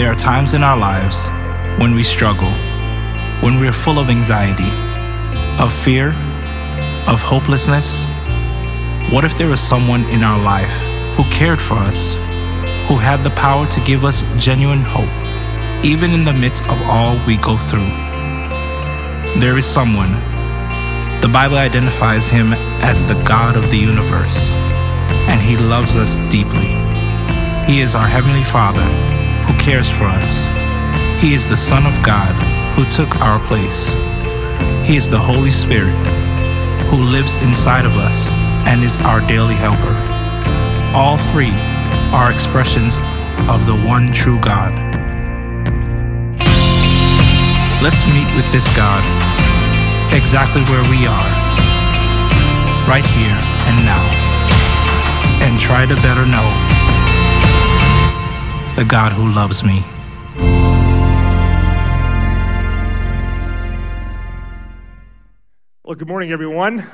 There are times in our lives when we struggle, when we are full of anxiety, of fear, of hopelessness. What if there was someone in our life who cared for us, who had the power to give us genuine hope, even in the midst of all we go through? There is someone. The Bible identifies him as the God of the universe, and he loves us deeply. He is our Heavenly Father who cares for us. He is the Son of God who took our place. He is the Holy Spirit who lives inside of us and is our daily helper. All three are expressions of the one true God. Let's meet with this God exactly where we are, right here and now, and try to better know the God who loves me. Well, good morning, everyone.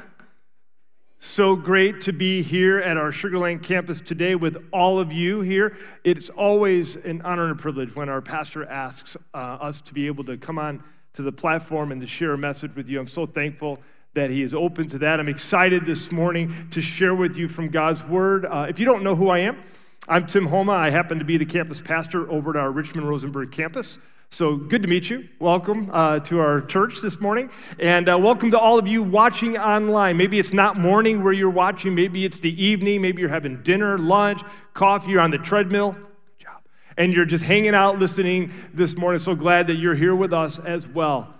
So great to be here at our Sugar Land campus today with all of you here. It's always an honor and a privilege when our pastor asks uh, us to be able to come on to the platform and to share a message with you. I'm so thankful that he is open to that. I'm excited this morning to share with you from God's Word. Uh, if you don't know who I am, I'm Tim Homa. I happen to be the campus pastor over at our Richmond Rosenberg campus. So good to meet you. Welcome uh, to our church this morning. And uh, welcome to all of you watching online. Maybe it's not morning where you're watching, maybe it's the evening, maybe you're having dinner, lunch, coffee, you're on the treadmill. Good job. And you're just hanging out listening this morning. So glad that you're here with us as well.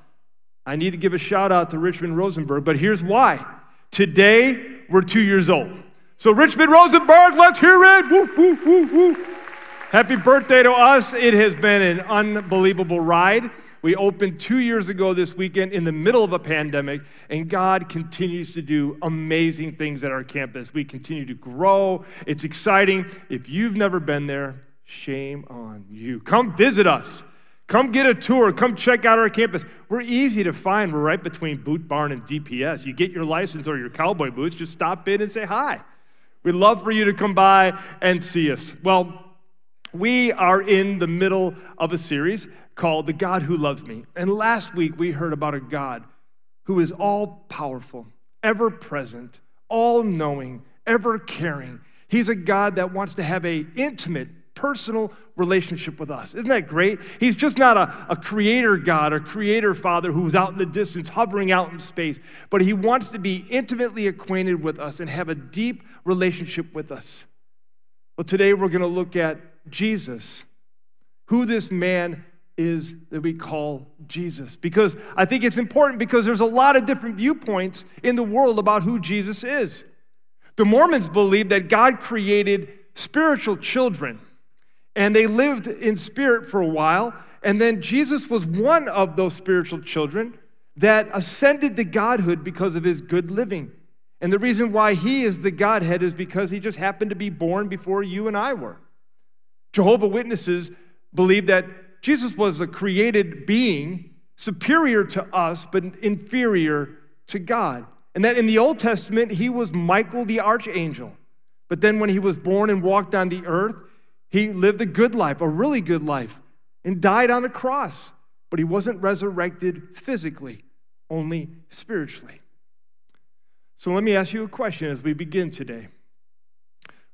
I need to give a shout out to Richmond Rosenberg, but here's why. Today, we're two years old. So, Richmond Rosenberg, let's hear it. Woo, woo, woo, woo. Happy birthday to us. It has been an unbelievable ride. We opened two years ago this weekend in the middle of a pandemic, and God continues to do amazing things at our campus. We continue to grow. It's exciting. If you've never been there, shame on you. Come visit us. Come get a tour. Come check out our campus. We're easy to find. We're right between Boot Barn and DPS. You get your license or your cowboy boots, just stop in and say hi. We'd love for you to come by and see us. Well, we are in the middle of a series called The God Who Loves Me. And last week we heard about a God who is all powerful, ever present, all knowing, ever caring. He's a God that wants to have a intimate, personal relationship with us. Isn't that great? He's just not a, a creator God, a creator father who's out in the distance, hovering out in space, but he wants to be intimately acquainted with us and have a deep relationship with us. Well, today we're going to look at Jesus, who this man is that we call Jesus. Because I think it's important because there's a lot of different viewpoints in the world about who Jesus is. The Mormons believe that God created spiritual children and they lived in spirit for a while. And then Jesus was one of those spiritual children that ascended to godhood because of his good living. And the reason why he is the Godhead is because he just happened to be born before you and I were. Jehovah Witnesses believe that Jesus was a created being superior to us but inferior to God. And that in the Old Testament, he was Michael the archangel. But then when he was born and walked on the earth, he lived a good life, a really good life, and died on a cross. But he wasn't resurrected physically, only spiritually. So let me ask you a question as we begin today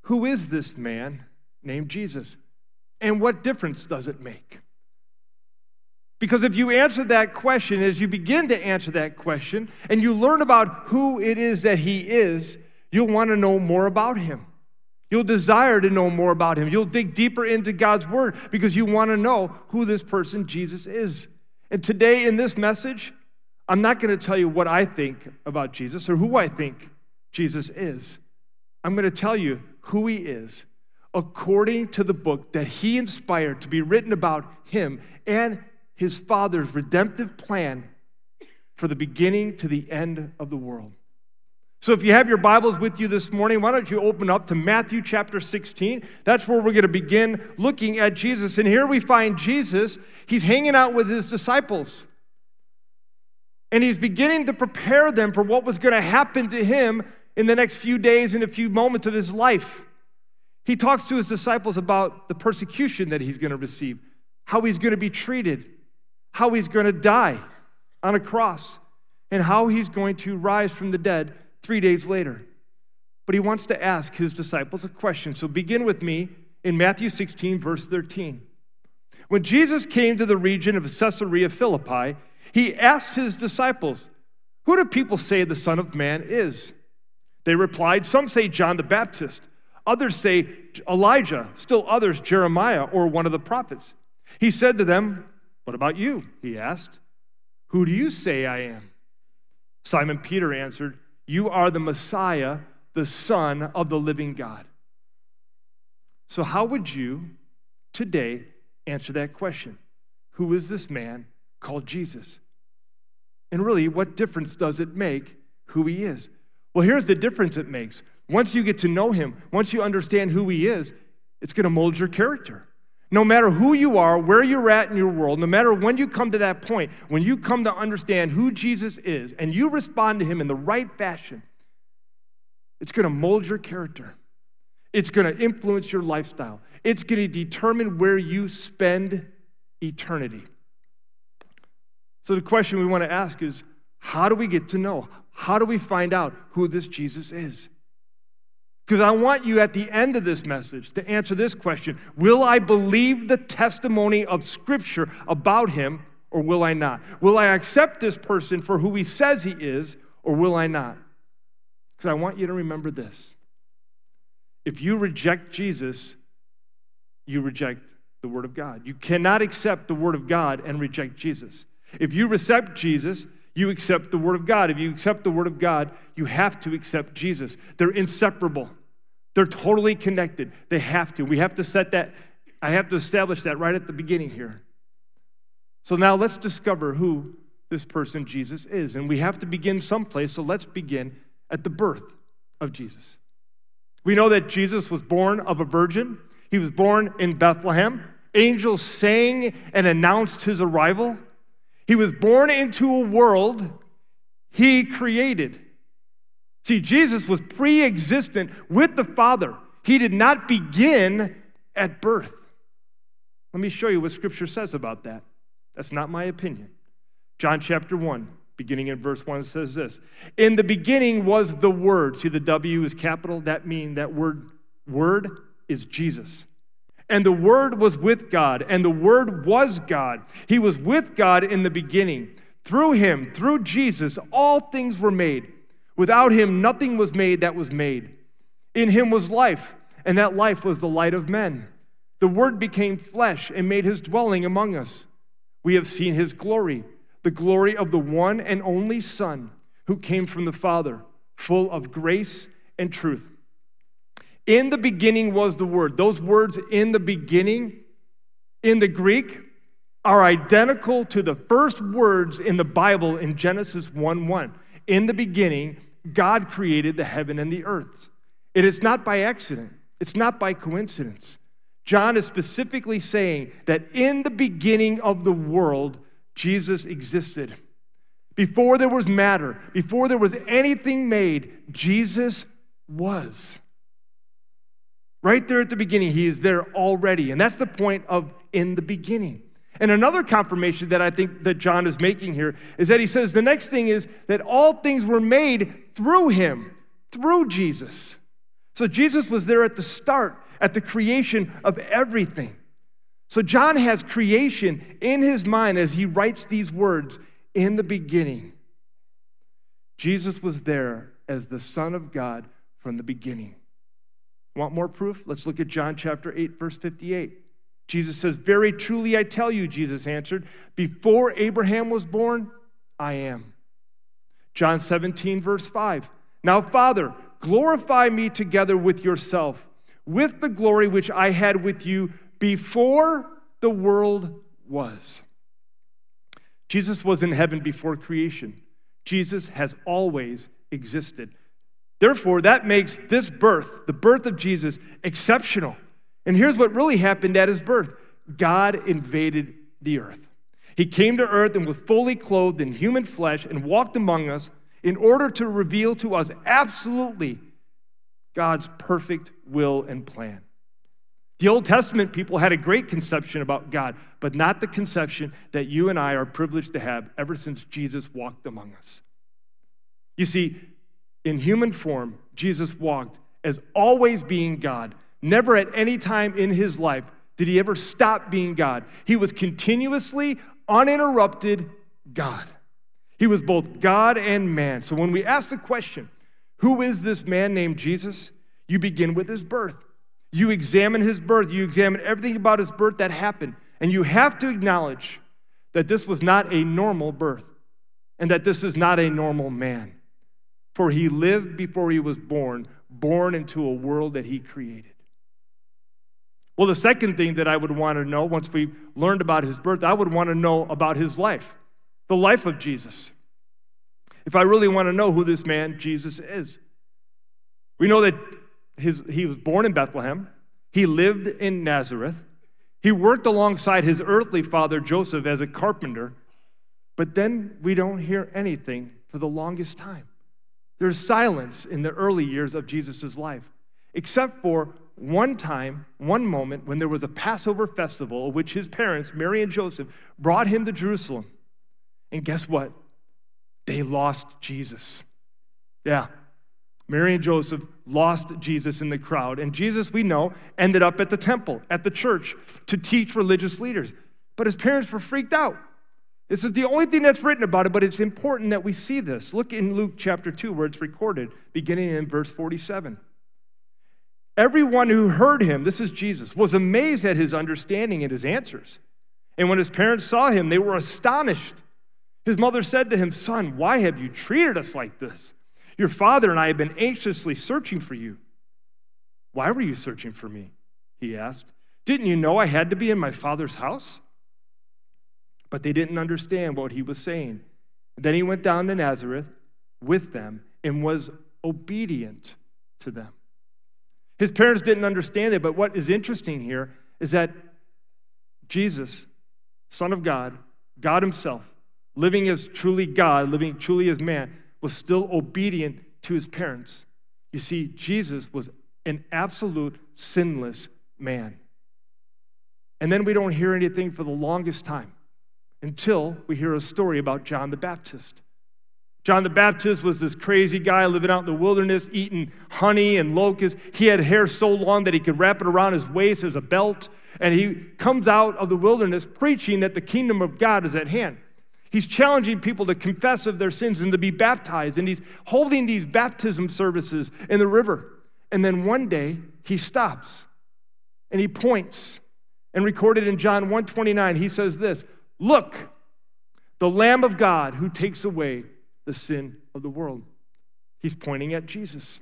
Who is this man named Jesus? And what difference does it make? Because if you answer that question, as you begin to answer that question, and you learn about who it is that he is, you'll want to know more about him. You'll desire to know more about him. You'll dig deeper into God's word because you want to know who this person Jesus is. And today in this message, I'm not going to tell you what I think about Jesus or who I think Jesus is. I'm going to tell you who he is according to the book that he inspired to be written about him and his father's redemptive plan for the beginning to the end of the world. So, if you have your Bibles with you this morning, why don't you open up to Matthew chapter 16? That's where we're going to begin looking at Jesus. And here we find Jesus, he's hanging out with his disciples. And he's beginning to prepare them for what was going to happen to him in the next few days and a few moments of his life. He talks to his disciples about the persecution that he's going to receive, how he's going to be treated, how he's going to die on a cross, and how he's going to rise from the dead three days later. But he wants to ask his disciples a question. So begin with me in Matthew 16, verse 13. When Jesus came to the region of Caesarea Philippi, he asked his disciples, Who do people say the Son of Man is? They replied, Some say John the Baptist, others say Elijah, still others Jeremiah or one of the prophets. He said to them, What about you? He asked, Who do you say I am? Simon Peter answered, You are the Messiah, the Son of the living God. So, how would you today answer that question? Who is this man called Jesus? And really, what difference does it make who he is? Well, here's the difference it makes. Once you get to know him, once you understand who he is, it's going to mold your character. No matter who you are, where you're at in your world, no matter when you come to that point, when you come to understand who Jesus is and you respond to him in the right fashion, it's going to mold your character. It's going to influence your lifestyle. It's going to determine where you spend eternity. So, the question we want to ask is how do we get to know? How do we find out who this Jesus is? Because I want you at the end of this message to answer this question Will I believe the testimony of Scripture about him or will I not? Will I accept this person for who he says he is or will I not? Because I want you to remember this. If you reject Jesus, you reject the Word of God. You cannot accept the Word of God and reject Jesus. If you accept Jesus, you accept the Word of God. If you accept the Word of God, you have to accept Jesus. They're inseparable, they're totally connected. They have to. We have to set that, I have to establish that right at the beginning here. So now let's discover who this person Jesus is. And we have to begin someplace, so let's begin at the birth of Jesus. We know that Jesus was born of a virgin, he was born in Bethlehem. Angels sang and announced his arrival. He was born into a world he created. See, Jesus was pre existent with the Father. He did not begin at birth. Let me show you what Scripture says about that. That's not my opinion. John chapter 1, beginning in verse 1, says this In the beginning was the Word. See, the W is capital. That means that word, word is Jesus. And the Word was with God, and the Word was God. He was with God in the beginning. Through him, through Jesus, all things were made. Without him, nothing was made that was made. In him was life, and that life was the light of men. The Word became flesh and made his dwelling among us. We have seen his glory, the glory of the one and only Son who came from the Father, full of grace and truth. In the beginning was the Word. Those words, in the beginning, in the Greek, are identical to the first words in the Bible in Genesis 1 1. In the beginning, God created the heaven and the earth. It is not by accident, it's not by coincidence. John is specifically saying that in the beginning of the world, Jesus existed. Before there was matter, before there was anything made, Jesus was. Right there at the beginning, he is there already. And that's the point of in the beginning. And another confirmation that I think that John is making here is that he says the next thing is that all things were made through him, through Jesus. So Jesus was there at the start, at the creation of everything. So John has creation in his mind as he writes these words in the beginning. Jesus was there as the Son of God from the beginning. Want more proof? Let's look at John chapter 8, verse 58. Jesus says, Very truly I tell you, Jesus answered, before Abraham was born, I am. John 17, verse 5. Now, Father, glorify me together with yourself, with the glory which I had with you before the world was. Jesus was in heaven before creation. Jesus has always existed. Therefore, that makes this birth, the birth of Jesus, exceptional. And here's what really happened at his birth God invaded the earth. He came to earth and was fully clothed in human flesh and walked among us in order to reveal to us absolutely God's perfect will and plan. The Old Testament people had a great conception about God, but not the conception that you and I are privileged to have ever since Jesus walked among us. You see, in human form, Jesus walked as always being God. Never at any time in his life did he ever stop being God. He was continuously, uninterrupted God. He was both God and man. So when we ask the question, who is this man named Jesus? You begin with his birth. You examine his birth, you examine everything about his birth that happened, and you have to acknowledge that this was not a normal birth and that this is not a normal man. For he lived before he was born, born into a world that he created. Well, the second thing that I would want to know once we learned about his birth, I would want to know about his life, the life of Jesus. If I really want to know who this man Jesus is, we know that his, he was born in Bethlehem, he lived in Nazareth, he worked alongside his earthly father Joseph as a carpenter, but then we don't hear anything for the longest time. There's silence in the early years of Jesus' life, except for one time, one moment, when there was a Passover festival, of which his parents, Mary and Joseph, brought him to Jerusalem. And guess what? They lost Jesus. Yeah, Mary and Joseph lost Jesus in the crowd. And Jesus, we know, ended up at the temple, at the church, to teach religious leaders. But his parents were freaked out. This is the only thing that's written about it, but it's important that we see this. Look in Luke chapter 2, where it's recorded, beginning in verse 47. Everyone who heard him, this is Jesus, was amazed at his understanding and his answers. And when his parents saw him, they were astonished. His mother said to him, Son, why have you treated us like this? Your father and I have been anxiously searching for you. Why were you searching for me? He asked. Didn't you know I had to be in my father's house? But they didn't understand what he was saying. Then he went down to Nazareth with them and was obedient to them. His parents didn't understand it, but what is interesting here is that Jesus, Son of God, God Himself, living as truly God, living truly as man, was still obedient to his parents. You see, Jesus was an absolute sinless man. And then we don't hear anything for the longest time until we hear a story about John the Baptist. John the Baptist was this crazy guy living out in the wilderness, eating honey and locusts. He had hair so long that he could wrap it around his waist as a belt. And he comes out of the wilderness preaching that the kingdom of God is at hand. He's challenging people to confess of their sins and to be baptized. And he's holding these baptism services in the river. And then one day he stops and he points. And recorded in John 129, he says this Look, the Lamb of God who takes away the sin of the world. He's pointing at Jesus.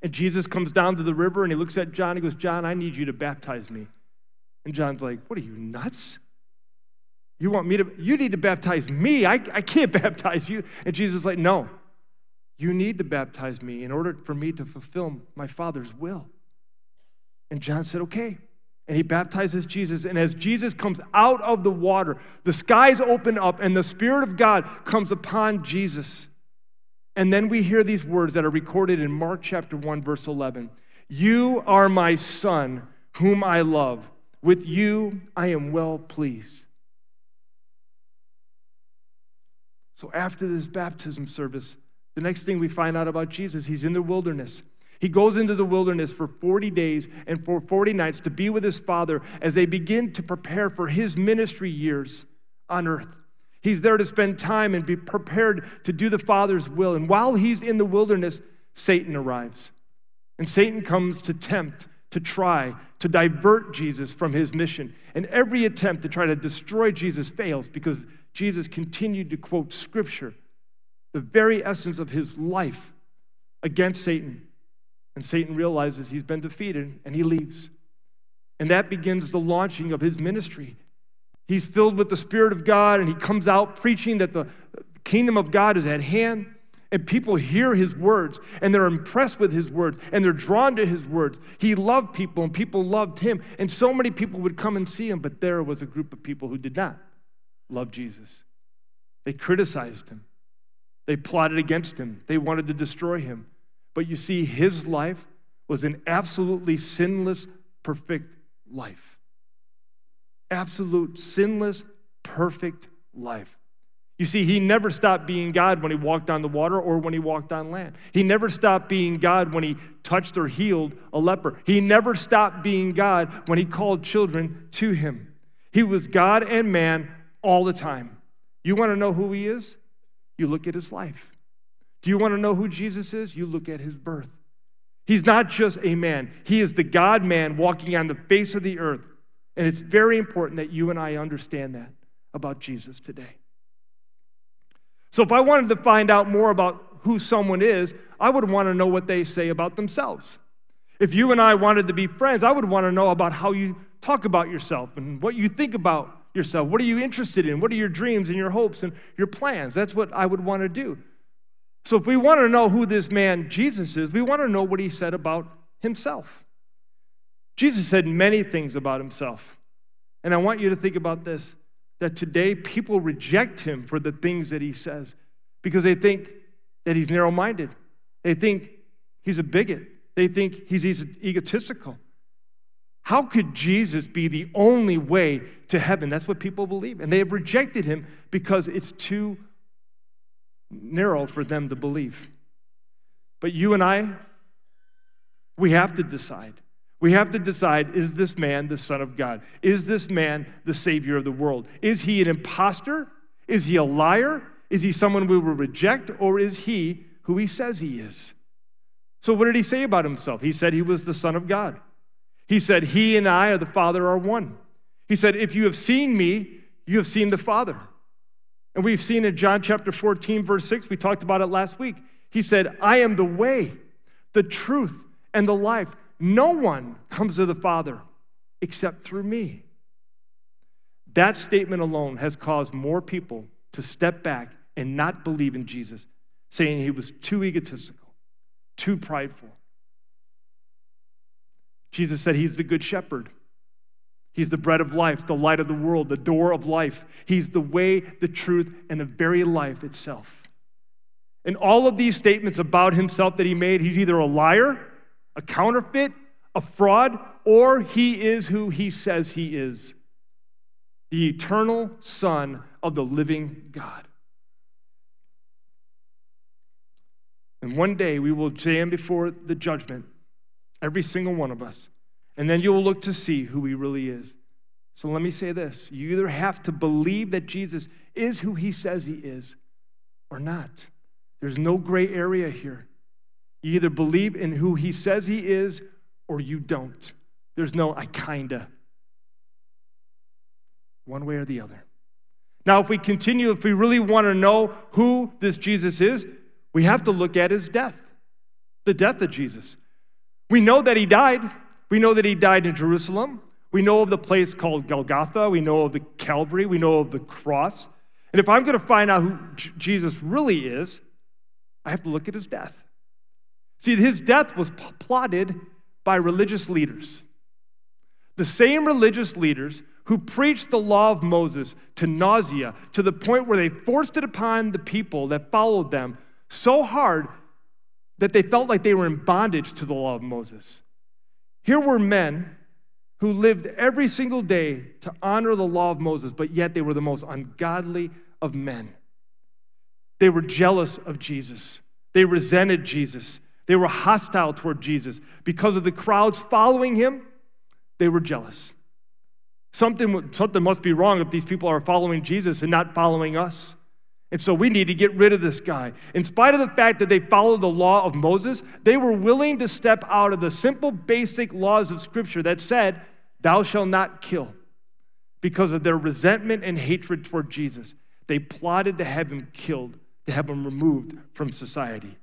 And Jesus comes down to the river and he looks at John. He goes, John, I need you to baptize me. And John's like, What are you, nuts? You want me to, you need to baptize me. I, I can't baptize you. And Jesus is like, No, you need to baptize me in order for me to fulfill my Father's will. And John said, Okay. And he baptizes Jesus. And as Jesus comes out of the water, the skies open up and the Spirit of God comes upon Jesus. And then we hear these words that are recorded in Mark chapter 1, verse 11 You are my Son, whom I love. With you I am well pleased. So after this baptism service, the next thing we find out about Jesus, he's in the wilderness. He goes into the wilderness for 40 days and for 40 nights to be with his father as they begin to prepare for his ministry years on earth. He's there to spend time and be prepared to do the Father's will. And while he's in the wilderness, Satan arrives. And Satan comes to tempt, to try, to divert Jesus from his mission. And every attempt to try to destroy Jesus fails because Jesus continued to quote scripture, the very essence of his life, against Satan. And Satan realizes he's been defeated and he leaves. And that begins the launching of his ministry. He's filled with the Spirit of God and he comes out preaching that the kingdom of God is at hand. And people hear his words and they're impressed with his words and they're drawn to his words. He loved people and people loved him. And so many people would come and see him, but there was a group of people who did not love Jesus. They criticized him, they plotted against him, they wanted to destroy him. But you see, his life was an absolutely sinless perfect life. Absolute, sinless, perfect life. You see, he never stopped being God when he walked on the water or when he walked on land. He never stopped being God when he touched or healed a leper. He never stopped being God when he called children to him. He was God and man all the time. You want to know who he is? You look at his life. Do you want to know who Jesus is? You look at his birth. He's not just a man, he is the God man walking on the face of the earth. And it's very important that you and I understand that about Jesus today. So if I wanted to find out more about who someone is, I would want to know what they say about themselves. If you and I wanted to be friends, I would want to know about how you talk about yourself and what you think about yourself. What are you interested in? What are your dreams and your hopes and your plans? That's what I would want to do. So if we want to know who this man Jesus is, we want to know what he said about himself. Jesus said many things about himself. And I want you to think about this that today people reject him for the things that he says because they think that he's narrow minded. They think he's a bigot. They think he's egotistical. How could Jesus be the only way to heaven? That's what people believe. And they have rejected him because it's too narrow for them to believe. But you and I, we have to decide. We have to decide is this man the Son of God? Is this man the Savior of the world? Is he an impostor? Is he a liar? Is he someone we will reject? Or is he who he says he is? So, what did he say about himself? He said he was the Son of God. He said, He and I or the Father are one. He said, If you have seen me, you have seen the Father. And we've seen in John chapter 14, verse 6, we talked about it last week. He said, I am the way, the truth, and the life. No one comes to the Father except through me. That statement alone has caused more people to step back and not believe in Jesus, saying he was too egotistical, too prideful. Jesus said he's the good shepherd. He's the bread of life, the light of the world, the door of life. He's the way, the truth, and the very life itself. And all of these statements about himself that he made, he's either a liar a counterfeit, a fraud, or he is who he says he is the eternal Son of the living God. And one day we will stand before the judgment, every single one of us, and then you will look to see who he really is. So let me say this you either have to believe that Jesus is who he says he is or not. There's no gray area here. You either believe in who he says he is or you don't. There's no I kinda. One way or the other. Now, if we continue, if we really want to know who this Jesus is, we have to look at his death, the death of Jesus. We know that he died. We know that he died in Jerusalem. We know of the place called Golgotha. We know of the Calvary. We know of the cross. And if I'm going to find out who J- Jesus really is, I have to look at his death. See, his death was plotted by religious leaders. The same religious leaders who preached the law of Moses to nausea to the point where they forced it upon the people that followed them so hard that they felt like they were in bondage to the law of Moses. Here were men who lived every single day to honor the law of Moses, but yet they were the most ungodly of men. They were jealous of Jesus, they resented Jesus. They were hostile toward Jesus. Because of the crowds following him, they were jealous. Something, something must be wrong if these people are following Jesus and not following us. And so we need to get rid of this guy. In spite of the fact that they followed the law of Moses, they were willing to step out of the simple, basic laws of Scripture that said, Thou shalt not kill. Because of their resentment and hatred toward Jesus, they plotted to have him killed, to have him removed from society.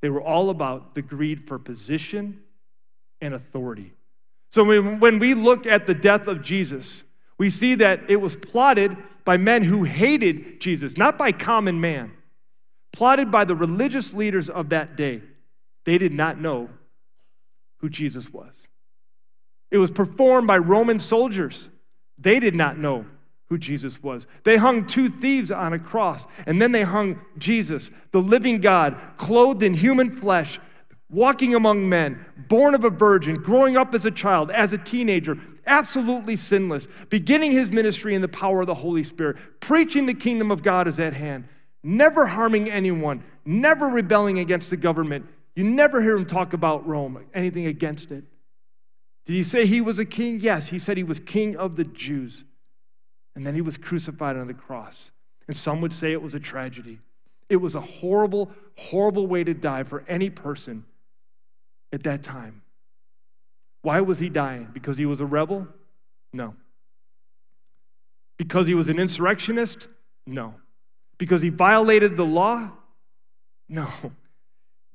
They were all about the greed for position and authority. So when we look at the death of Jesus, we see that it was plotted by men who hated Jesus, not by common man, plotted by the religious leaders of that day. They did not know who Jesus was. It was performed by Roman soldiers. They did not know who Jesus was. They hung two thieves on a cross, and then they hung Jesus, the living God, clothed in human flesh, walking among men, born of a virgin, growing up as a child, as a teenager, absolutely sinless, beginning his ministry in the power of the Holy Spirit, preaching the kingdom of God is at hand, never harming anyone, never rebelling against the government. You never hear him talk about Rome, anything against it. Did he say he was a king? Yes, he said he was king of the Jews. And then he was crucified on the cross. And some would say it was a tragedy. It was a horrible, horrible way to die for any person at that time. Why was he dying? Because he was a rebel? No. Because he was an insurrectionist? No. Because he violated the law? No.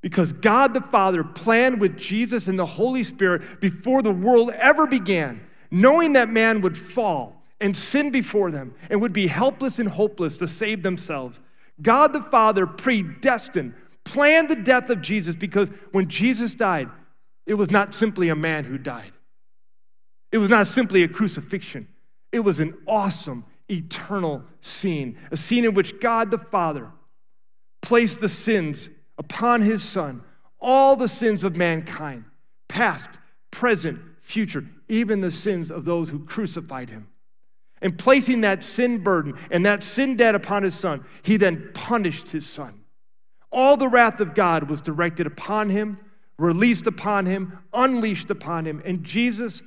Because God the Father planned with Jesus and the Holy Spirit before the world ever began, knowing that man would fall and sin before them and would be helpless and hopeless to save themselves. God the Father predestined, planned the death of Jesus because when Jesus died, it was not simply a man who died. It was not simply a crucifixion. It was an awesome, eternal scene, a scene in which God the Father placed the sins upon his Son, all the sins of mankind, past, present, future, even the sins of those who crucified him. And placing that sin burden and that sin debt upon his son, he then punished his son. All the wrath of God was directed upon him, released upon him, unleashed upon him. And Jesus,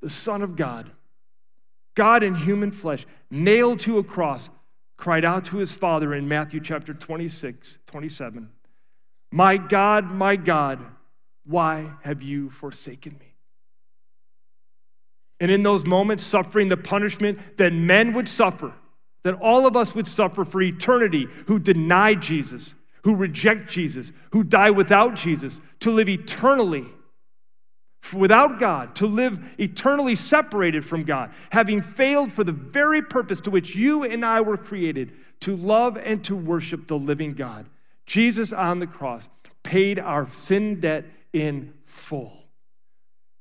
the Son of God, God in human flesh, nailed to a cross, cried out to his Father in Matthew chapter 26, 27, My God, my God, why have you forsaken me? And in those moments, suffering the punishment that men would suffer, that all of us would suffer for eternity, who deny Jesus, who reject Jesus, who die without Jesus, to live eternally without God, to live eternally separated from God, having failed for the very purpose to which you and I were created to love and to worship the living God. Jesus on the cross paid our sin debt in full.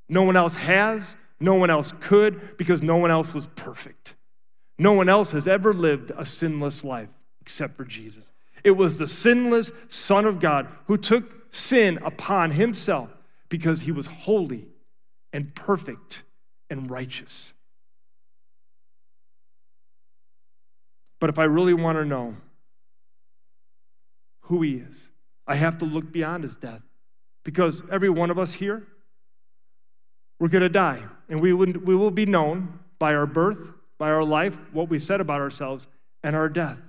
No one else has, no one else could because no one else was perfect. No one else has ever lived a sinless life except for Jesus. It was the sinless Son of God who took sin upon himself because he was holy and perfect and righteous. But if I really want to know who he is, I have to look beyond his death. Because every one of us here, we're going to die. And we, would, we will be known by our birth, by our life, what we said about ourselves, and our death.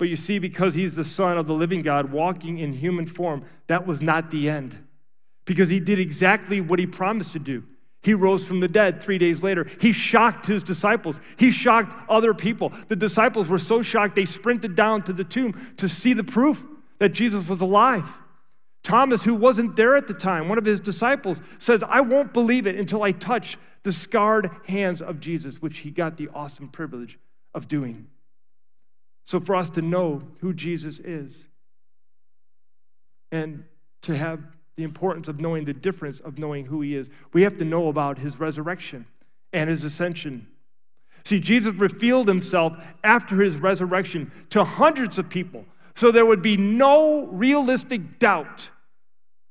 But you see, because he's the Son of the living God walking in human form, that was not the end. Because he did exactly what he promised to do. He rose from the dead three days later. He shocked his disciples. He shocked other people. The disciples were so shocked they sprinted down to the tomb to see the proof that Jesus was alive. Thomas, who wasn't there at the time, one of his disciples, says, I won't believe it until I touch the scarred hands of Jesus, which he got the awesome privilege of doing. So, for us to know who Jesus is and to have the importance of knowing the difference of knowing who he is, we have to know about his resurrection and his ascension. See, Jesus revealed himself after his resurrection to hundreds of people so there would be no realistic doubt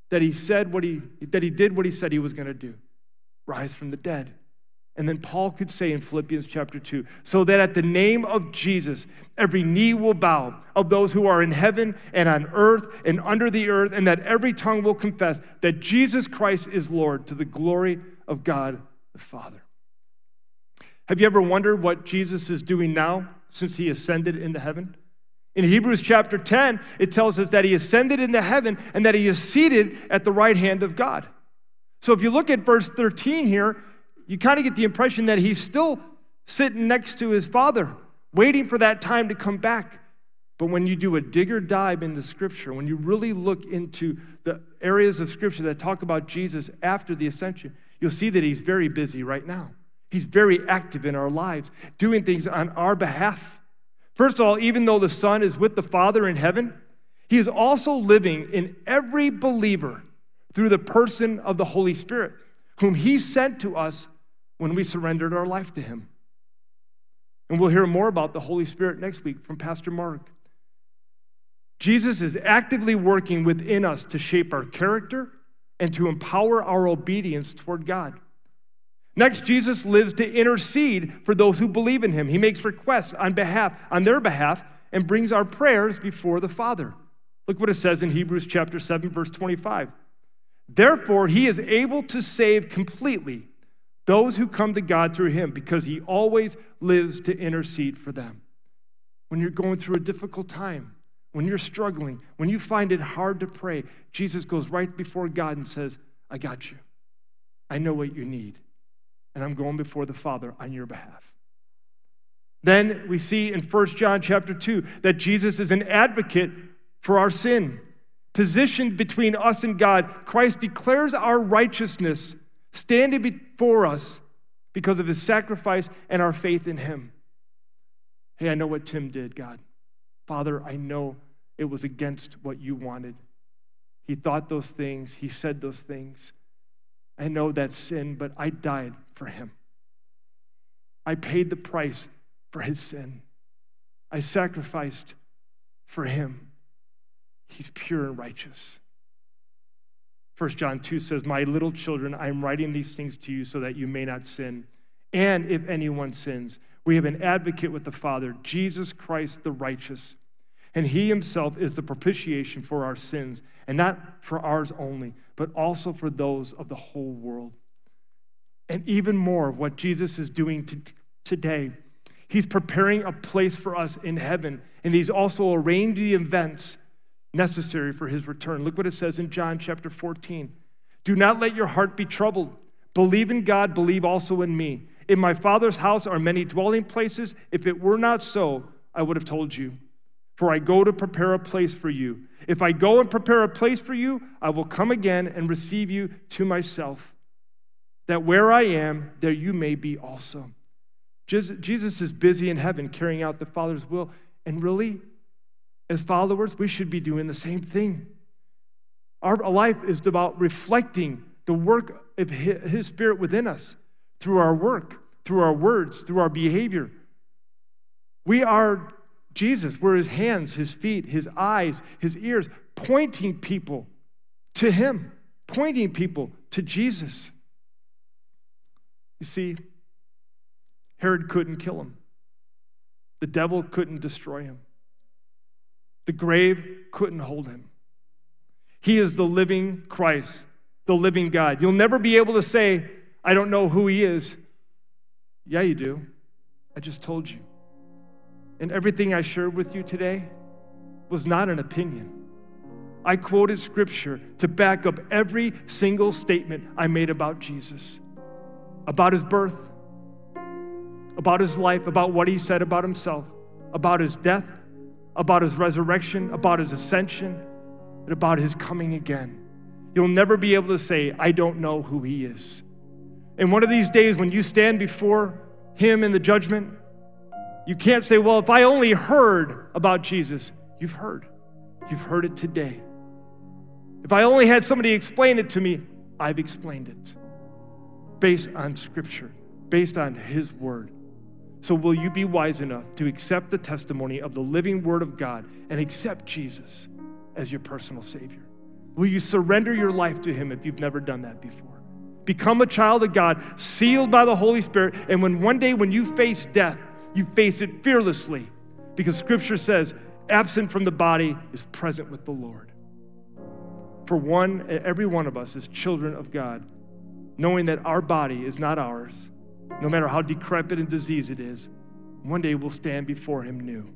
that he said what he that he did what he said he was going to do. Rise from the dead. And then Paul could say in Philippians chapter 2 so that at the name of Jesus, every knee will bow of those who are in heaven and on earth and under the earth, and that every tongue will confess that Jesus Christ is Lord to the glory of God the Father. Have you ever wondered what Jesus is doing now since he ascended into heaven? In Hebrews chapter 10, it tells us that he ascended into heaven and that he is seated at the right hand of God. So if you look at verse 13 here, you kind of get the impression that he's still sitting next to his father, waiting for that time to come back. But when you do a digger dive into Scripture, when you really look into the areas of Scripture that talk about Jesus after the ascension, you'll see that he's very busy right now. He's very active in our lives, doing things on our behalf. First of all, even though the Son is with the Father in heaven, he is also living in every believer through the person of the Holy Spirit, whom he sent to us when we surrendered our life to him. And we'll hear more about the Holy Spirit next week from Pastor Mark. Jesus is actively working within us to shape our character and to empower our obedience toward God. Next, Jesus lives to intercede for those who believe in him. He makes requests on behalf on their behalf and brings our prayers before the Father. Look what it says in Hebrews chapter 7 verse 25. Therefore, he is able to save completely those who come to God through him because he always lives to intercede for them. When you're going through a difficult time, when you're struggling, when you find it hard to pray, Jesus goes right before God and says, I got you. I know what you need. And I'm going before the Father on your behalf. Then we see in 1 John chapter 2 that Jesus is an advocate for our sin. Positioned between us and God, Christ declares our righteousness standing before us because of his sacrifice and our faith in him. Hey, I know what Tim did, God. Father, I know it was against what you wanted. He thought those things, he said those things. I know that's sin, but I died for him. I paid the price for his sin. I sacrificed for him. He's pure and righteous. 1 John 2 says, My little children, I am writing these things to you so that you may not sin. And if anyone sins, we have an advocate with the Father, Jesus Christ the righteous. And he himself is the propitiation for our sins, and not for ours only, but also for those of the whole world. And even more of what Jesus is doing to, today, he's preparing a place for us in heaven, and he's also arranged the events necessary for his return. Look what it says in John chapter 14. Do not let your heart be troubled. Believe in God, believe also in me. In my Father's house are many dwelling places. If it were not so, I would have told you. For I go to prepare a place for you. If I go and prepare a place for you, I will come again and receive you to myself, that where I am, there you may be also. Jesus is busy in heaven carrying out the Father's will. And really, as followers, we should be doing the same thing. Our life is about reflecting the work of His Spirit within us through our work, through our words, through our behavior. We are Jesus. We're his hands, his feet, his eyes, his ears, pointing people to him, pointing people to Jesus. You see, Herod couldn't kill him, the devil couldn't destroy him, the grave couldn't hold him. He is the living Christ, the living God. You'll never be able to say, I don't know who he is. Yeah, you do. I just told you. And everything I shared with you today was not an opinion. I quoted scripture to back up every single statement I made about Jesus, about his birth, about his life, about what he said about himself, about his death, about his resurrection, about his ascension, and about his coming again. You'll never be able to say, I don't know who he is. And one of these days, when you stand before him in the judgment, you can't say, well, if I only heard about Jesus. You've heard. You've heard it today. If I only had somebody explain it to me, I've explained it based on Scripture, based on His Word. So, will you be wise enough to accept the testimony of the living Word of God and accept Jesus as your personal Savior? Will you surrender your life to Him if you've never done that before? Become a child of God, sealed by the Holy Spirit, and when one day when you face death, you face it fearlessly because scripture says, absent from the body is present with the Lord. For one, every one of us is children of God, knowing that our body is not ours, no matter how decrepit and diseased it is, one day we'll stand before Him new.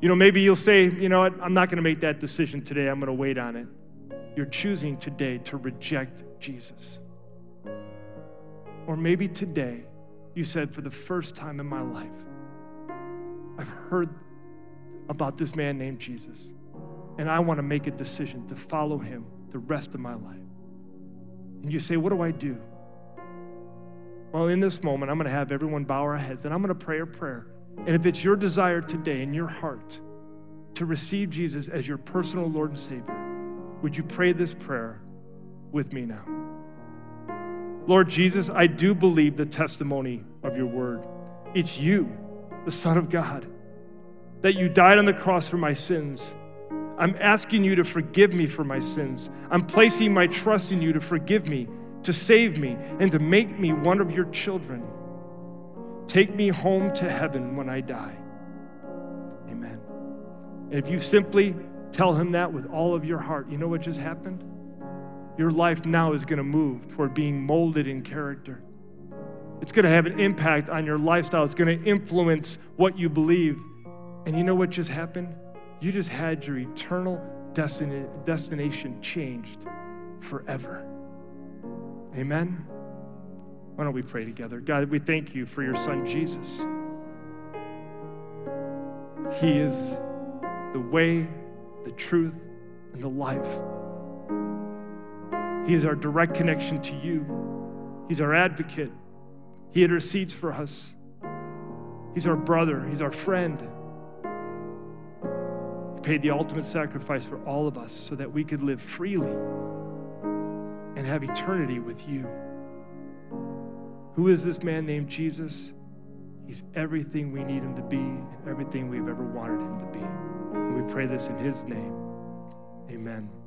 You know, maybe you'll say, you know what, I'm not going to make that decision today, I'm going to wait on it. You're choosing today to reject Jesus. Or maybe today, you said, for the first time in my life, I've heard about this man named Jesus, and I want to make a decision to follow him the rest of my life. And you say, What do I do? Well, in this moment, I'm going to have everyone bow our heads and I'm going to pray a prayer. And if it's your desire today in your heart to receive Jesus as your personal Lord and Savior, would you pray this prayer with me now? Lord Jesus, I do believe the testimony of your word. It's you, the Son of God. that you died on the cross for my sins. I'm asking you to forgive me for my sins. I'm placing my trust in you to forgive me, to save me, and to make me one of your children. Take me home to heaven when I die. Amen. And if you simply tell him that with all of your heart, you know what just happened? Your life now is going to move toward being molded in character. It's going to have an impact on your lifestyle. It's going to influence what you believe. And you know what just happened? You just had your eternal destiny, destination changed forever. Amen. Why don't we pray together? God, we thank you for your son Jesus. He is the way, the truth, and the life. He is our direct connection to you. He's our advocate. He intercedes for us. He's our brother. He's our friend. He paid the ultimate sacrifice for all of us so that we could live freely and have eternity with you. Who is this man named Jesus? He's everything we need him to be and everything we've ever wanted him to be. And we pray this in his name. Amen.